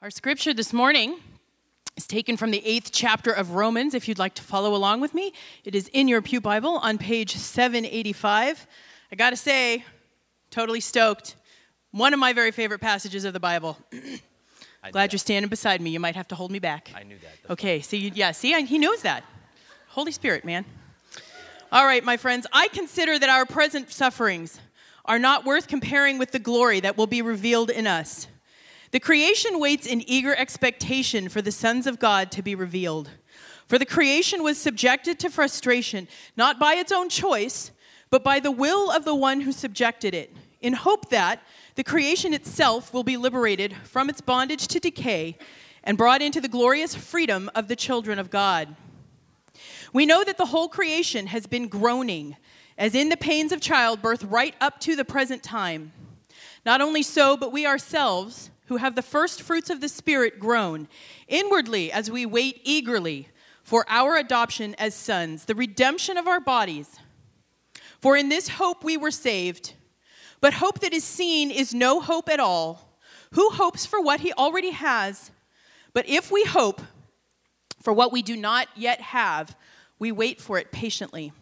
Our scripture this morning is taken from the eighth chapter of Romans. If you'd like to follow along with me, it is in your Pew Bible on page 785. I gotta say, totally stoked. One of my very favorite passages of the Bible. Glad you're standing beside me. You might have to hold me back. I knew that. Okay, so you, yeah, see, I, he knows that. Holy Spirit, man. All right, my friends, I consider that our present sufferings are not worth comparing with the glory that will be revealed in us. The creation waits in eager expectation for the sons of God to be revealed. For the creation was subjected to frustration, not by its own choice, but by the will of the one who subjected it, in hope that the creation itself will be liberated from its bondage to decay and brought into the glorious freedom of the children of God. We know that the whole creation has been groaning, as in the pains of childbirth, right up to the present time. Not only so, but we ourselves, who have the first fruits of the Spirit groan inwardly as we wait eagerly for our adoption as sons, the redemption of our bodies. For in this hope we were saved. But hope that is seen is no hope at all. Who hopes for what he already has? But if we hope for what we do not yet have, we wait for it patiently.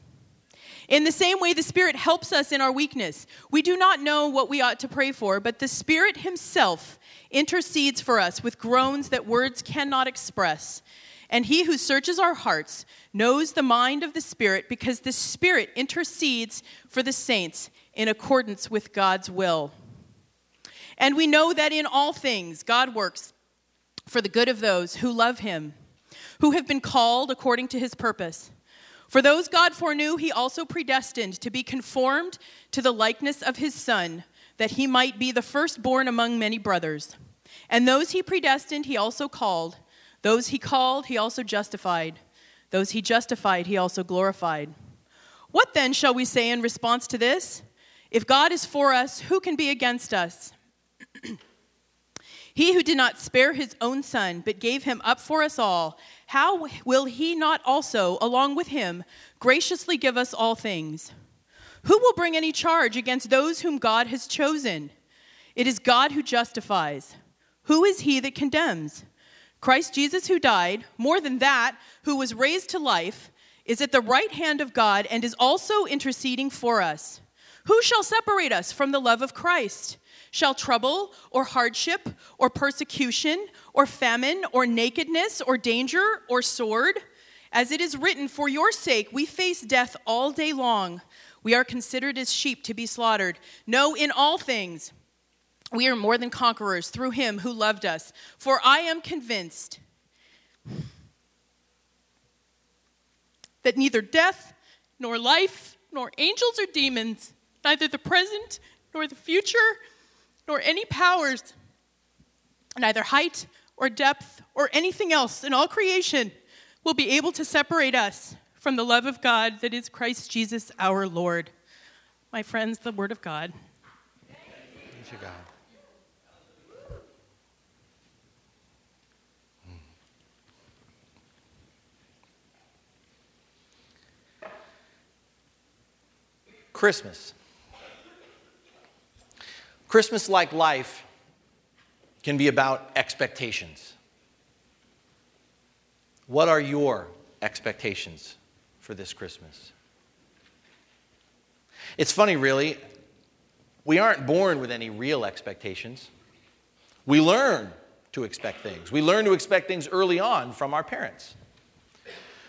In the same way, the Spirit helps us in our weakness. We do not know what we ought to pray for, but the Spirit Himself intercedes for us with groans that words cannot express. And He who searches our hearts knows the mind of the Spirit because the Spirit intercedes for the saints in accordance with God's will. And we know that in all things, God works for the good of those who love Him, who have been called according to His purpose. For those God foreknew, he also predestined to be conformed to the likeness of his Son, that he might be the firstborn among many brothers. And those he predestined, he also called. Those he called, he also justified. Those he justified, he also glorified. What then shall we say in response to this? If God is for us, who can be against us? he who did not spare his own son, but gave him up for us all how will he not also, along with him, graciously give us all things? Who will bring any charge against those whom God has chosen? It is God who justifies. Who is he that condemns? Christ Jesus, who died, more than that, who was raised to life, is at the right hand of God and is also interceding for us. Who shall separate us from the love of Christ? Shall trouble or hardship or persecution or famine or nakedness or danger or sword? As it is written, For your sake we face death all day long. We are considered as sheep to be slaughtered. No, in all things, we are more than conquerors through him who loved us. For I am convinced that neither death, nor life, nor angels or demons, neither the present nor the future, nor any powers, neither height or depth or anything else in all creation will be able to separate us from the love of God that is Christ Jesus our Lord. My friends, the Word of God. Thank you, God. Hmm. Christmas. Christmas like life can be about expectations. What are your expectations for this Christmas? It's funny, really. We aren't born with any real expectations. We learn to expect things. We learn to expect things early on from our parents.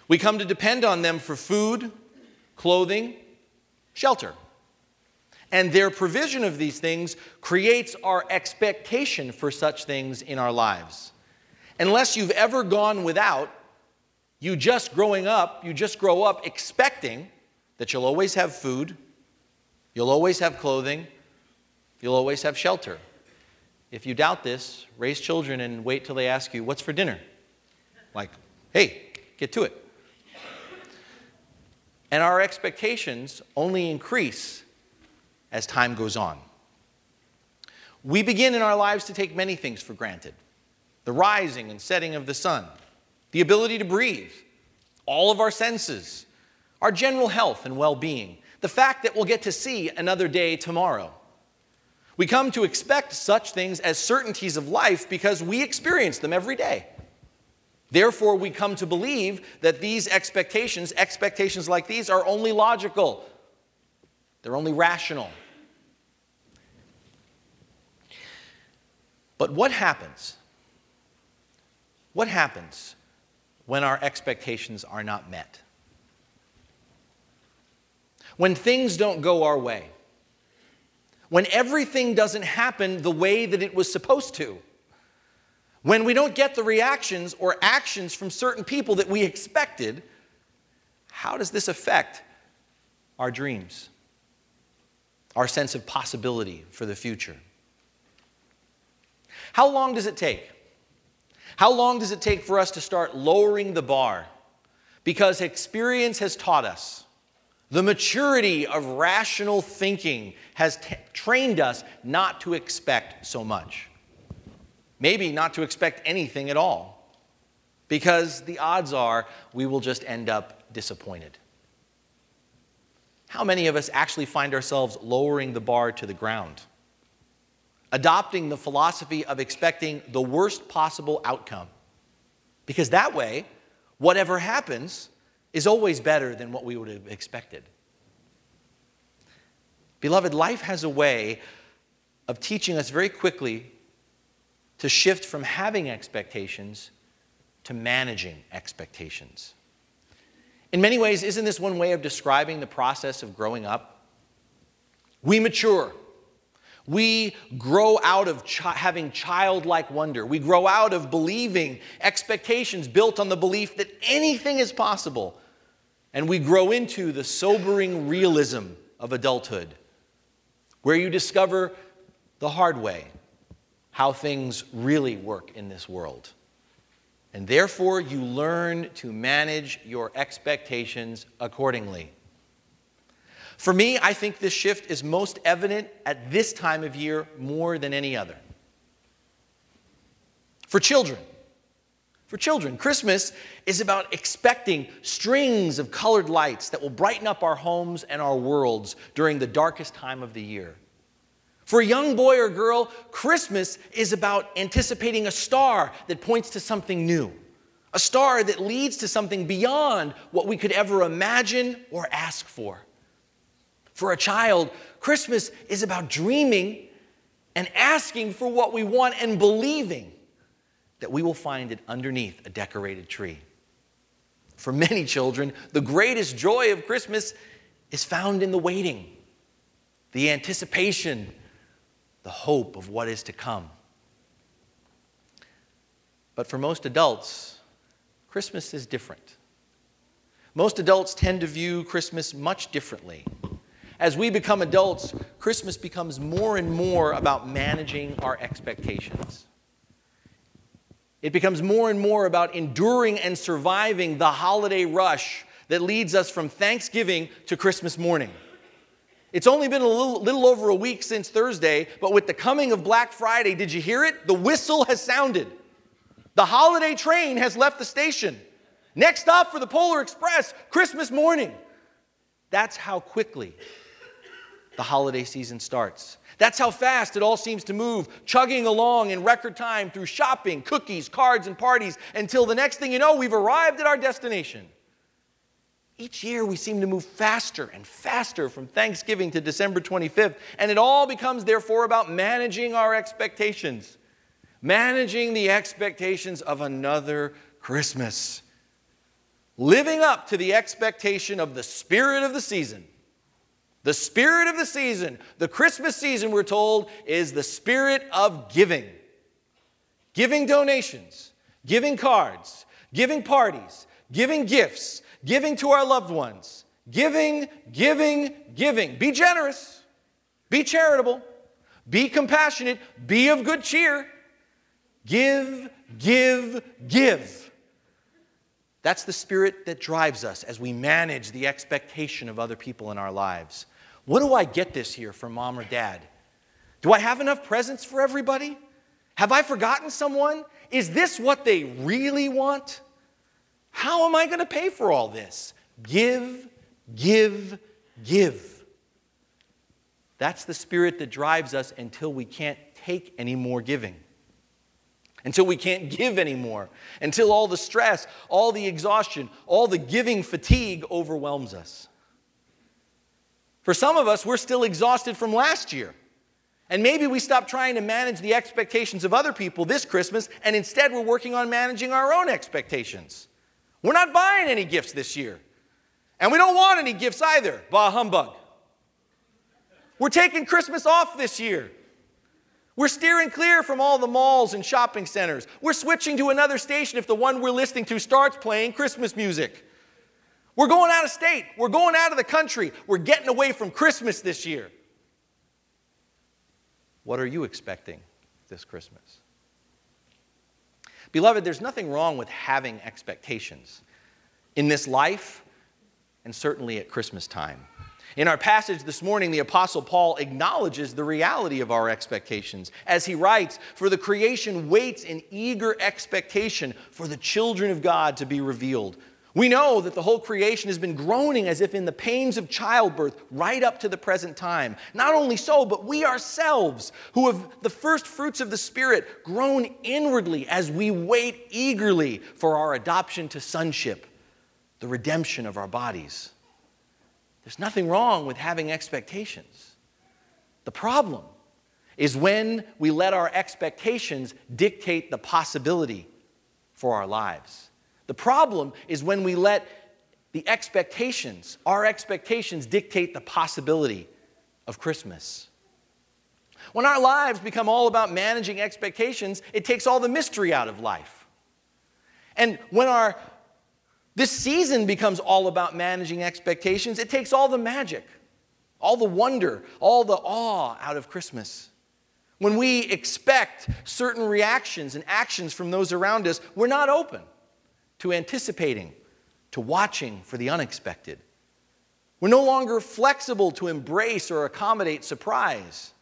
We come to depend on them for food, clothing, shelter. And their provision of these things creates our expectation for such things in our lives. Unless you've ever gone without, you just growing up, you just grow up expecting that you'll always have food, you'll always have clothing, you'll always have shelter. If you doubt this, raise children and wait till they ask you, What's for dinner? Like, hey, get to it. And our expectations only increase as time goes on. We begin in our lives to take many things for granted the rising and setting of the sun, the ability to breathe, all of our senses, our general health and well being, the fact that we'll get to see another day tomorrow. We come to expect such things as certainties of life because we experience them every day. Therefore, we come to believe that these expectations, expectations like these, are only logical, they're only rational. But what happens? What happens when our expectations are not met? When things don't go our way? When everything doesn't happen the way that it was supposed to? When we don't get the reactions or actions from certain people that we expected, how does this affect our dreams, our sense of possibility for the future? How long does it take? How long does it take for us to start lowering the bar? Because experience has taught us. The maturity of rational thinking has t- trained us not to expect so much. Maybe not to expect anything at all, because the odds are we will just end up disappointed. How many of us actually find ourselves lowering the bar to the ground? Adopting the philosophy of expecting the worst possible outcome. Because that way, whatever happens is always better than what we would have expected. Beloved, life has a way of teaching us very quickly to shift from having expectations to managing expectations. In many ways, isn't this one way of describing the process of growing up? We mature. We grow out of having childlike wonder. We grow out of believing expectations built on the belief that anything is possible. And we grow into the sobering realism of adulthood, where you discover the hard way how things really work in this world. And therefore, you learn to manage your expectations accordingly. For me, I think this shift is most evident at this time of year more than any other. For children, for children, Christmas is about expecting strings of colored lights that will brighten up our homes and our worlds during the darkest time of the year. For a young boy or girl, Christmas is about anticipating a star that points to something new, a star that leads to something beyond what we could ever imagine or ask for. For a child, Christmas is about dreaming and asking for what we want and believing that we will find it underneath a decorated tree. For many children, the greatest joy of Christmas is found in the waiting, the anticipation, the hope of what is to come. But for most adults, Christmas is different. Most adults tend to view Christmas much differently. As we become adults, Christmas becomes more and more about managing our expectations. It becomes more and more about enduring and surviving the holiday rush that leads us from Thanksgiving to Christmas morning. It's only been a little, little, over a week since Thursday, but with the coming of Black Friday, did you hear it? The whistle has sounded. The holiday train has left the station. Next stop for the Polar Express, Christmas morning. That's how quickly the holiday season starts. That's how fast it all seems to move, chugging along in record time through shopping, cookies, cards, and parties until the next thing you know, we've arrived at our destination. Each year, we seem to move faster and faster from Thanksgiving to December 25th, and it all becomes, therefore, about managing our expectations, managing the expectations of another Christmas, living up to the expectation of the spirit of the season. The spirit of the season, the Christmas season, we're told, is the spirit of giving. Giving donations, giving cards, giving parties, giving gifts, giving to our loved ones. Giving, giving, giving. Be generous, be charitable, be compassionate, be of good cheer. Give, give, give. That's the spirit that drives us as we manage the expectation of other people in our lives. What do I get this year from mom or dad? Do I have enough presents for everybody? Have I forgotten someone? Is this what they really want? How am I going to pay for all this? Give, give, give. That's the spirit that drives us until we can't take any more giving. Until we can't give anymore. Until all the stress, all the exhaustion, all the giving fatigue overwhelms us. For some of us, we're still exhausted from last year. And maybe we stop trying to manage the expectations of other people this Christmas, and instead we're working on managing our own expectations. We're not buying any gifts this year. And we don't want any gifts either. Bah humbug. We're taking Christmas off this year. We're steering clear from all the malls and shopping centers. We're switching to another station if the one we're listening to starts playing Christmas music. We're going out of state. We're going out of the country. We're getting away from Christmas this year. What are you expecting this Christmas? Beloved, there's nothing wrong with having expectations in this life and certainly at Christmas time. In our passage this morning, the Apostle Paul acknowledges the reality of our expectations as he writes, For the creation waits in eager expectation for the children of God to be revealed. We know that the whole creation has been groaning as if in the pains of childbirth right up to the present time. Not only so, but we ourselves, who have the first fruits of the Spirit, groan inwardly as we wait eagerly for our adoption to sonship, the redemption of our bodies. There's nothing wrong with having expectations. The problem is when we let our expectations dictate the possibility for our lives. The problem is when we let the expectations, our expectations, dictate the possibility of Christmas. When our lives become all about managing expectations, it takes all the mystery out of life. And when our this season becomes all about managing expectations, it takes all the magic, all the wonder, all the awe out of Christmas. When we expect certain reactions and actions from those around us, we're not open to anticipating, to watching for the unexpected. We're no longer flexible to embrace or accommodate surprise.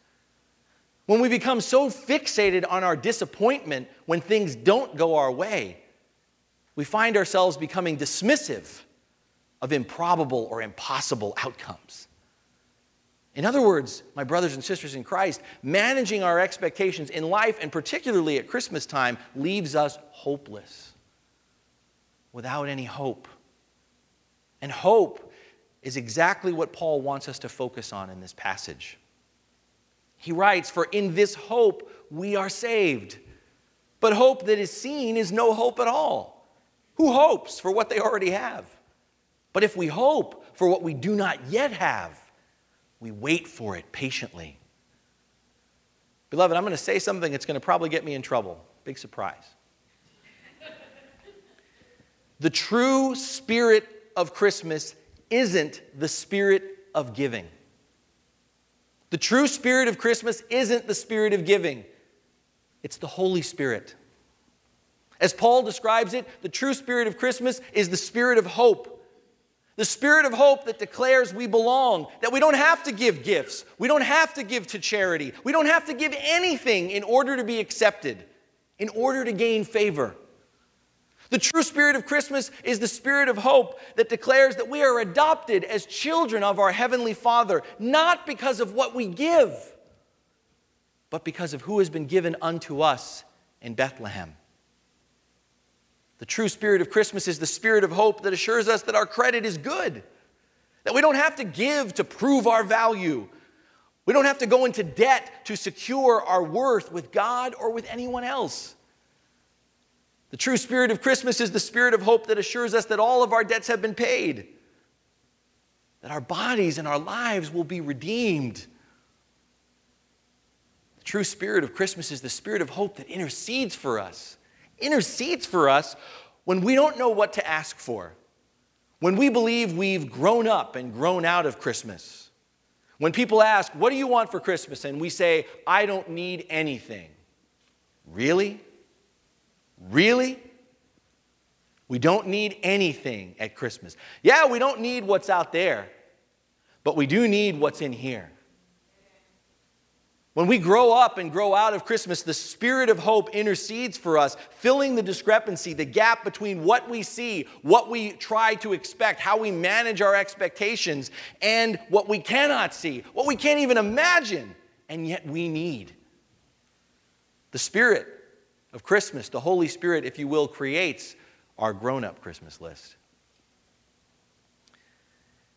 When we become so fixated on our disappointment when things don't go our way, we find ourselves becoming dismissive of improbable or impossible outcomes. In other words, my brothers and sisters in Christ, managing our expectations in life and particularly at Christmas time leaves us hopeless without any hope. And hope is exactly what Paul wants us to focus on in this passage. He writes, For in this hope we are saved. But hope that is seen is no hope at all. Who hopes for what they already have? But if we hope for what we do not yet have, we wait for it patiently. Beloved, I'm going to say something that's going to probably get me in trouble. Big surprise. The true spirit of Christmas isn't the spirit of giving. The true spirit of Christmas isn't the spirit of giving, it's the Holy Spirit. As Paul describes it, the true spirit of Christmas is the spirit of hope. The spirit of hope that declares we belong, that we don't have to give gifts, we don't have to give to charity, we don't have to give anything in order to be accepted, in order to gain favor. The true spirit of Christmas is the spirit of hope that declares that we are adopted as children of our Heavenly Father, not because of what we give, but because of who has been given unto us in Bethlehem. The true spirit of Christmas is the spirit of hope that assures us that our credit is good, that we don't have to give to prove our value. We don't have to go into debt to secure our worth with God or with anyone else. The true spirit of Christmas is the spirit of hope that assures us that all of our debts have been paid, that our bodies and our lives will be redeemed. The true spirit of Christmas is the spirit of hope that intercedes for us, intercedes for us when we don't know what to ask for, when we believe we've grown up and grown out of Christmas. When people ask, What do you want for Christmas? and we say, I don't need anything. Really? Really? We don't need anything at Christmas. Yeah, we don't need what's out there, but we do need what's in here. When we grow up and grow out of Christmas, the Spirit of hope intercedes for us, filling the discrepancy, the gap between what we see, what we try to expect, how we manage our expectations, and what we cannot see, what we can't even imagine, and yet we need. The Spirit of Christmas, the Holy Spirit, if you will, creates our grown up Christmas list.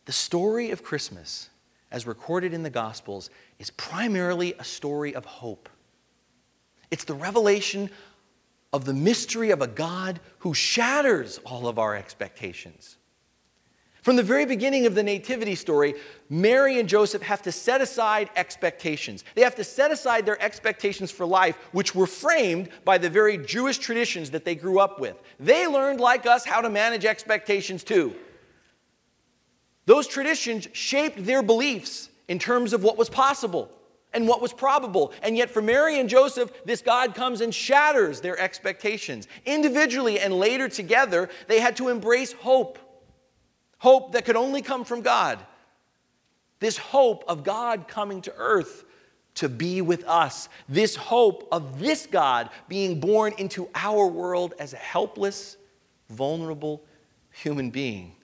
The story of Christmas, as recorded in the Gospels, is primarily a story of hope. It's the revelation of the mystery of a God who shatters all of our expectations. From the very beginning of the Nativity story, Mary and Joseph have to set aside expectations. They have to set aside their expectations for life, which were framed by the very Jewish traditions that they grew up with. They learned, like us, how to manage expectations too. Those traditions shaped their beliefs in terms of what was possible and what was probable. And yet, for Mary and Joseph, this God comes and shatters their expectations. Individually and later together, they had to embrace hope. Hope that could only come from God. This hope of God coming to earth to be with us. This hope of this God being born into our world as a helpless, vulnerable human being.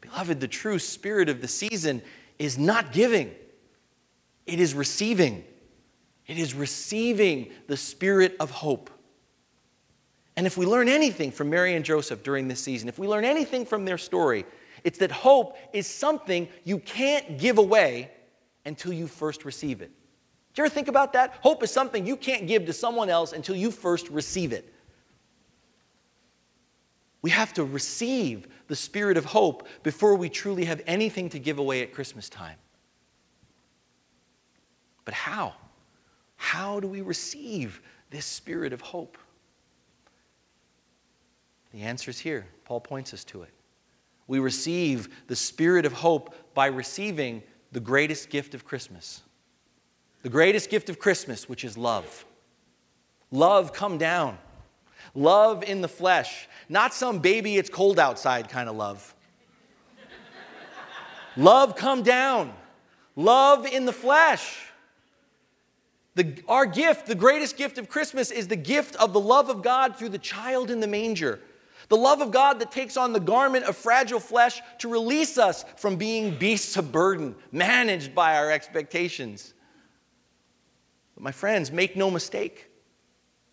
Beloved, the true spirit of the season is not giving, it is receiving. It is receiving the spirit of hope. And if we learn anything from Mary and Joseph during this season, if we learn anything from their story, it's that hope is something you can't give away until you first receive it. Do you ever think about that? Hope is something you can't give to someone else until you first receive it. We have to receive the spirit of hope before we truly have anything to give away at Christmas time. But how? How do we receive this spirit of hope? The answer is here. Paul points us to it. We receive the spirit of hope by receiving the greatest gift of Christmas. The greatest gift of Christmas, which is love. Love come down. Love in the flesh. Not some baby, it's cold outside kind of love. love come down. Love in the flesh. The, our gift, the greatest gift of Christmas, is the gift of the love of God through the child in the manger. The love of God that takes on the garment of fragile flesh to release us from being beasts of burden, managed by our expectations. But my friends, make no mistake.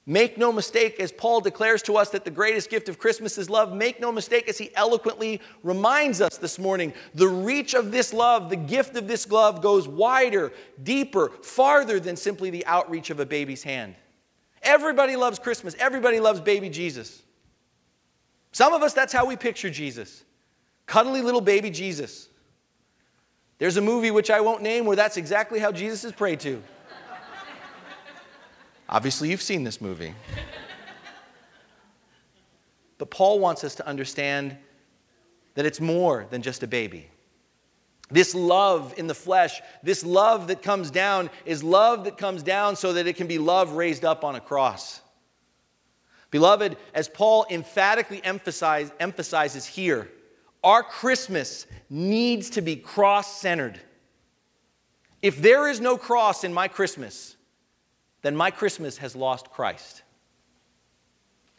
Make no mistake, as Paul declares to us that the greatest gift of Christmas is love, make no mistake, as he eloquently reminds us this morning, the reach of this love, the gift of this love goes wider, deeper, farther than simply the outreach of a baby's hand. Everybody loves Christmas, everybody loves baby Jesus. Some of us, that's how we picture Jesus cuddly little baby Jesus. There's a movie which I won't name where that's exactly how Jesus is prayed to. Obviously, you've seen this movie. But Paul wants us to understand that it's more than just a baby. This love in the flesh, this love that comes down, is love that comes down so that it can be love raised up on a cross. Beloved, as Paul emphatically emphasize, emphasizes here, our Christmas needs to be cross centered. If there is no cross in my Christmas, then my Christmas has lost Christ.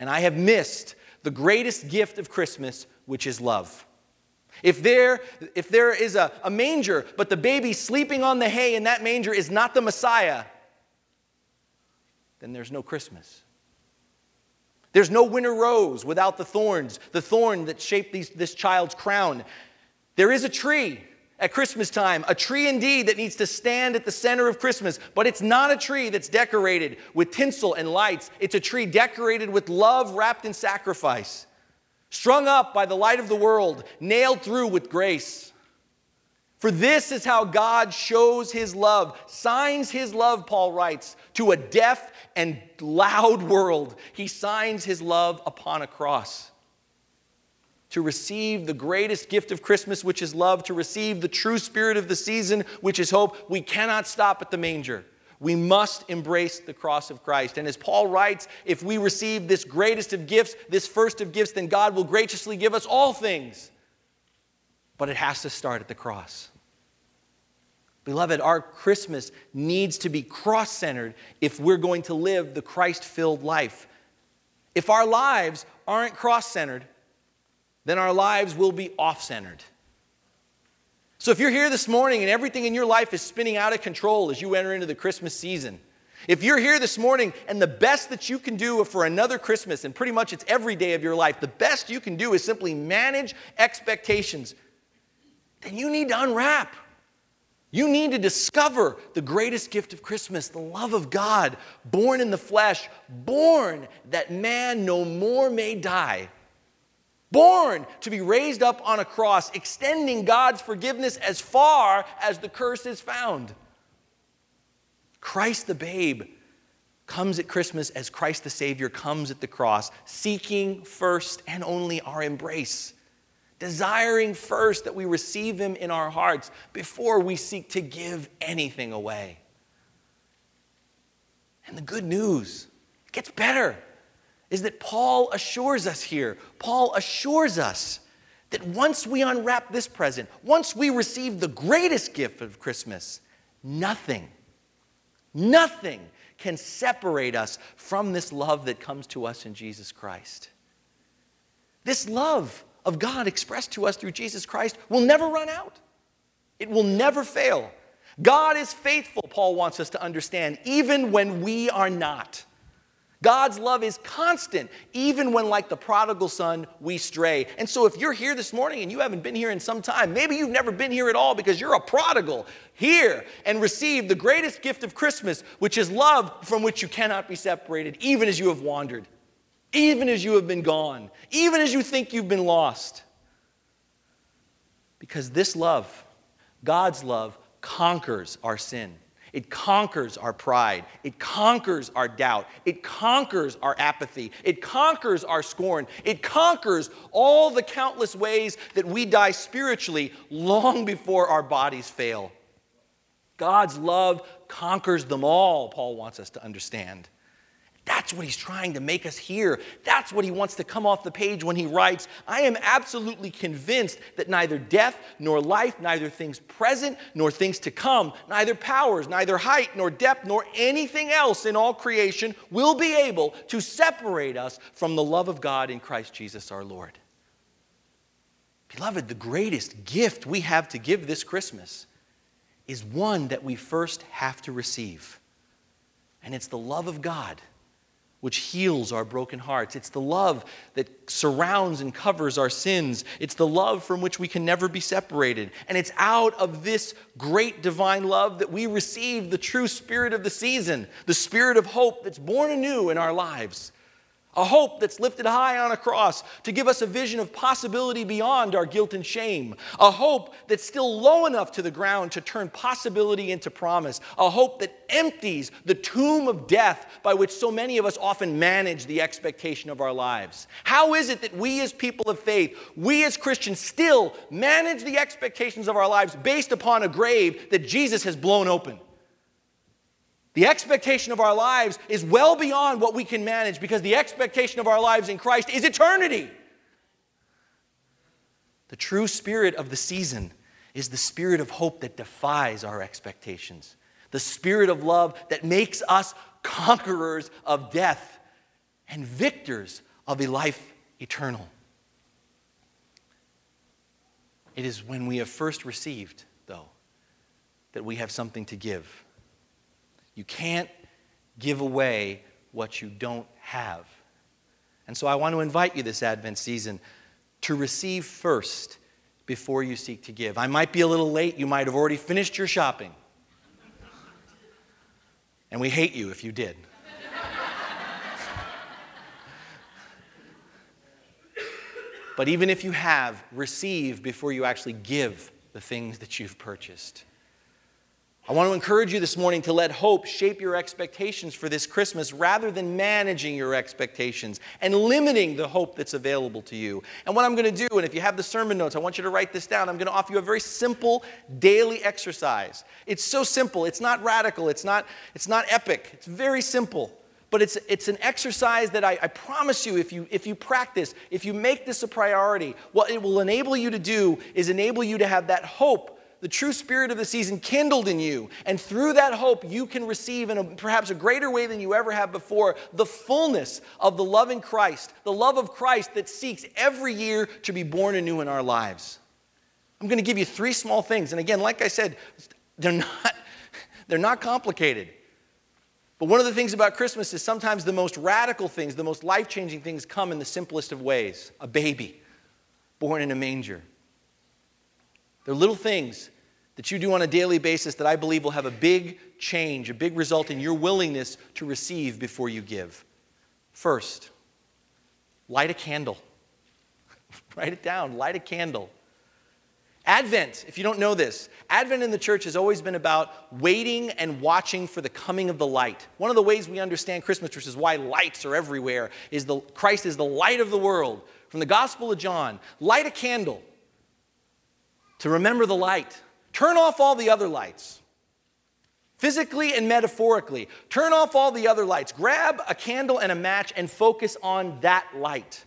And I have missed the greatest gift of Christmas, which is love. If there, if there is a, a manger, but the baby sleeping on the hay in that manger is not the Messiah, then there's no Christmas. There's no winter rose without the thorns, the thorn that shaped these, this child's crown. There is a tree at Christmas time, a tree indeed that needs to stand at the center of Christmas, but it's not a tree that's decorated with tinsel and lights. It's a tree decorated with love wrapped in sacrifice, strung up by the light of the world, nailed through with grace. For this is how God shows his love, signs his love, Paul writes, to a deaf and loud world. He signs his love upon a cross. To receive the greatest gift of Christmas, which is love, to receive the true spirit of the season, which is hope, we cannot stop at the manger. We must embrace the cross of Christ. And as Paul writes, if we receive this greatest of gifts, this first of gifts, then God will graciously give us all things. But it has to start at the cross. Beloved, our Christmas needs to be cross centered if we're going to live the Christ filled life. If our lives aren't cross centered, then our lives will be off centered. So if you're here this morning and everything in your life is spinning out of control as you enter into the Christmas season, if you're here this morning and the best that you can do for another Christmas, and pretty much it's every day of your life, the best you can do is simply manage expectations, then you need to unwrap. You need to discover the greatest gift of Christmas, the love of God, born in the flesh, born that man no more may die, born to be raised up on a cross, extending God's forgiveness as far as the curse is found. Christ the babe comes at Christmas as Christ the Savior comes at the cross, seeking first and only our embrace, desiring first that we receive Him in our hearts before we seek to give anything away. And the good news gets better is that Paul assures us here. Paul assures us that once we unwrap this present, once we receive the greatest gift of Christmas, nothing Nothing can separate us from this love that comes to us in Jesus Christ. This love of God expressed to us through Jesus Christ will never run out, it will never fail. God is faithful, Paul wants us to understand, even when we are not. God's love is constant, even when, like the prodigal son, we stray. And so, if you're here this morning and you haven't been here in some time, maybe you've never been here at all because you're a prodigal, here and receive the greatest gift of Christmas, which is love from which you cannot be separated, even as you have wandered, even as you have been gone, even as you think you've been lost. Because this love, God's love, conquers our sin. It conquers our pride. It conquers our doubt. It conquers our apathy. It conquers our scorn. It conquers all the countless ways that we die spiritually long before our bodies fail. God's love conquers them all, Paul wants us to understand. That's what he's trying to make us hear. That's what he wants to come off the page when he writes I am absolutely convinced that neither death nor life, neither things present nor things to come, neither powers, neither height nor depth, nor anything else in all creation will be able to separate us from the love of God in Christ Jesus our Lord. Beloved, the greatest gift we have to give this Christmas is one that we first have to receive, and it's the love of God which heals our broken hearts. It's the love that surrounds and covers our sins. It's the love from which we can never be separated. And it's out of this great divine love that we receive the true spirit of the season, the spirit of hope that's born anew in our lives a hope that's lifted high on a cross to give us a vision of possibility beyond our guilt and shame, a hope that's still low enough to the ground to turn possibility into promise, a hope that empties the tomb of death by which so many of us often manage the expectation of our lives. How is it that we, as people of faith, we as Christians, still manage the expectations of our lives based upon a grave that Jesus has blown open? The expectation of our lives is well beyond what we can manage because the expectation of our lives in Christ is eternity. The true spirit of the season is the spirit of hope that defies our expectations, the spirit of love that makes us conquerors of death and victors of a life eternal. It is when we have first received, though, that we have something to give. You can't give away what you don't have. And so I want to invite you this Advent season to receive first before you seek to give. I might be a little late. You might have already finished your shopping. And we hate you if you did. but even if you have, receive before you actually give the things that you've purchased. I want to encourage you this morning to let hope shape your expectations for this Christmas rather than managing your expectations and limiting the hope that's available to you. And what I'm going to do, and if you have the sermon notes, I want you to write this down. I'm going to offer you a very simple daily exercise. It's so simple, it's not radical, it's not, it's not epic, it's very simple. But it's, it's an exercise that I, I promise you, if you, if you practice, if you make this a priority, what it will enable you to do is enable you to have that hope the true spirit of the season kindled in you. And through that hope, you can receive in a, perhaps a greater way than you ever have before the fullness of the love in Christ, the love of Christ that seeks every year to be born anew in our lives. I'm going to give you three small things. And again, like I said, they're not, they're not complicated. But one of the things about Christmas is sometimes the most radical things, the most life changing things come in the simplest of ways a baby born in a manger. They're little things that you do on a daily basis that I believe will have a big change, a big result in your willingness to receive before you give. First, light a candle. Write it down, light a candle. Advent, if you don't know this, Advent in the church has always been about waiting and watching for the coming of the light. One of the ways we understand Christmas, which is why lights are everywhere, is the Christ is the light of the world. From the Gospel of John, light a candle to remember the light. Turn off all the other lights. Physically and metaphorically, turn off all the other lights. Grab a candle and a match and focus on that light.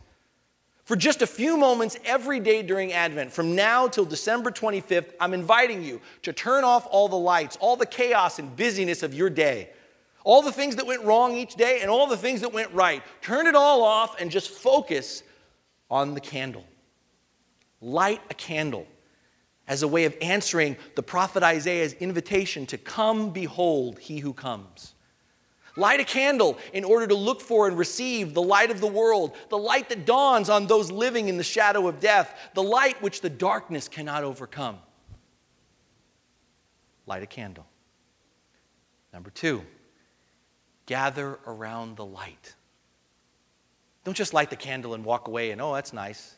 For just a few moments every day during Advent, from now till December 25th, I'm inviting you to turn off all the lights, all the chaos and busyness of your day, all the things that went wrong each day, and all the things that went right. Turn it all off and just focus on the candle. Light a candle as a way of answering the prophet Isaiah's invitation to come behold he who comes. Light a candle in order to look for and receive the light of the world, the light that dawns on those living in the shadow of death, the light which the darkness cannot overcome. Light a candle. Number two, gather around the light. Don't just light the candle and walk away and, oh, that's nice.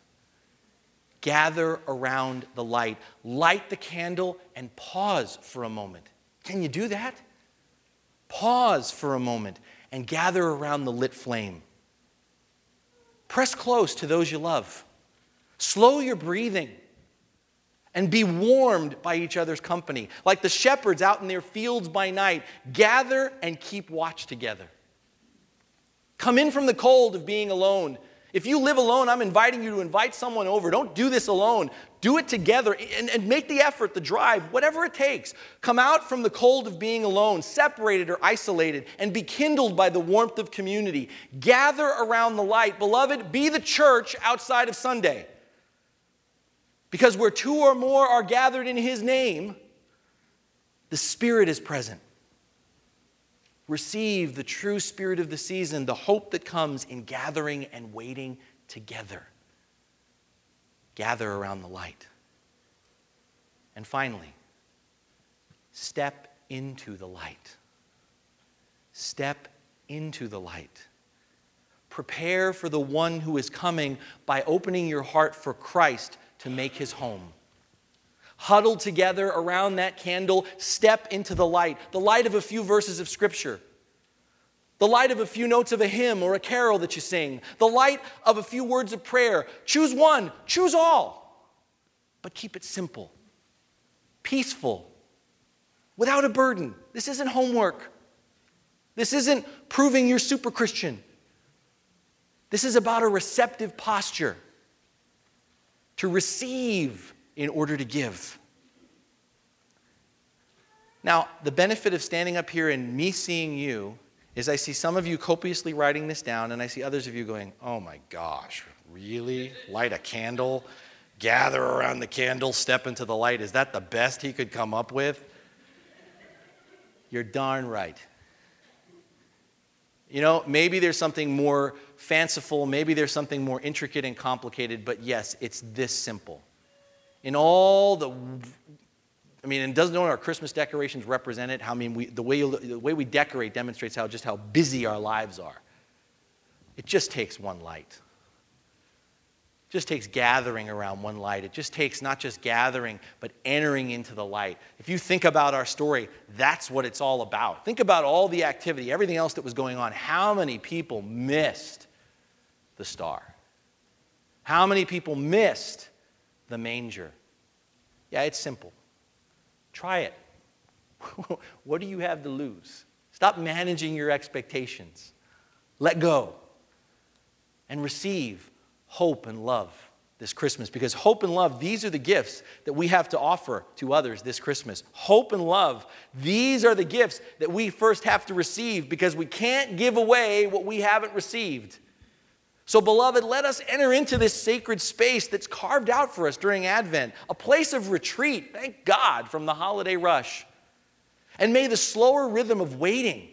Gather around the light. Light the candle and pause for a moment. Can you do that? Pause for a moment and gather around the lit flame. Press close to those you love. Slow your breathing and be warmed by each other's company. Like the shepherds out in their fields by night, gather and keep watch together. Come in from the cold of being alone if you live alone, I'm inviting you to invite someone over. Don't do this alone. Do it together and, and, make the effort, the drive, whatever it takes. Come out from the cold of being alone, separated or isolated, and be kindled by the warmth of community. Gather around the light. Beloved, be the church outside of Sunday. Because where two or more are gathered in His name, the Spirit is present receive the true spirit of the season, the hope that comes in gathering and waiting together. Gather around the light. And finally, step into the light. Step into the light. Prepare for the one who is coming by opening your heart for Christ to make his home. Huddled together around that candle, step into the light, the light of a few verses of Scripture, the light of a few notes of a hymn or a carol that you sing, the light of a few words of prayer. Choose one, choose all, but keep it simple, peaceful, without a burden. This isn't homework. This isn't proving you're super Christian. This is about a receptive posture to receive in order to give. Now, the benefit of standing up here and me seeing you is I see some of you copiously writing this down, and I see others of you going, Oh my gosh, really? Light a candle, gather around the candle, step into the light. Is that the best he could come up with? You're darn right. You know, maybe there's something more fanciful, maybe there's something more intricate and complicated, but yes, it's this simple in all the I mean, and doesn't our Christmas decorations represent it? How I mean, we, the, way you, the way we decorate demonstrates how just how busy our lives are. It just takes one light. It just takes gathering around one light. It just takes not just gathering, but entering into the light. If you think about our story, that's what it's all about. Think about all the activity, everything else that was going on. How many people missed the star? How many people missed the manger. Yeah, it's simple. Try it. what do you have to lose? Stop managing your expectations. Let go and receive hope and love this Christmas because hope and love, these are the gifts that we have to offer to others this Christmas. Hope and love, these are the gifts that we first have to receive because we can't give away what we haven't received. So, beloved, let us enter into this sacred space that's carved out for us during Advent, a place of retreat, thank God, from the holiday rush. And may the slower rhythm of waiting,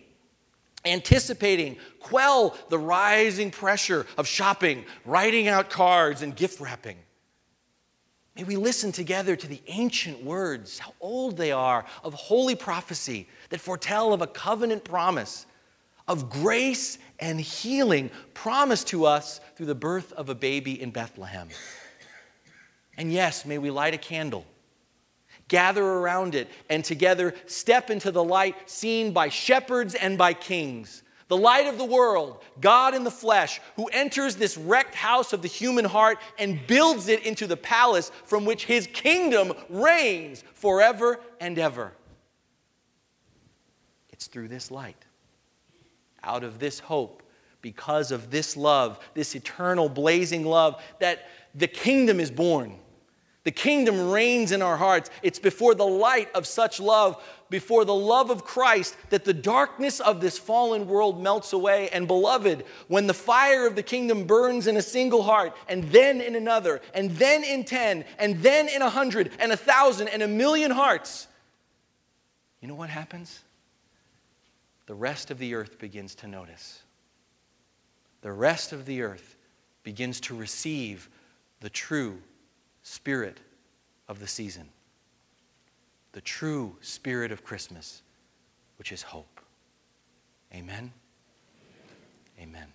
anticipating, quell the rising pressure of shopping, writing out cards, and gift wrapping. May we listen together to the ancient words, how old they are, of holy prophecy that foretell of a covenant promise, of grace and healing promised to us through the birth of a baby in Bethlehem. And yes, may we light a candle gather around it, and together step into the light seen by shepherds and by kings. The light of the world, God in the flesh, who enters this wrecked house of the human heart and builds it into the palace from which his kingdom reigns forever and ever. It's through this light, out of this hope, because of this love, this eternal blazing love, that the kingdom is born. The kingdom reigns in our hearts. It's before the light of such love, before the love of Christ, that the darkness of this fallen world melts away. And beloved, when the fire of the kingdom burns in a single heart, and then in another, and then in ten, and then in a hundred, and a thousand, and a million hearts, you know what happens? The rest of the earth begins to notice. The rest of the earth begins to receive the true spirit of the season, the true spirit of Christmas, which is hope. Amen. Amen.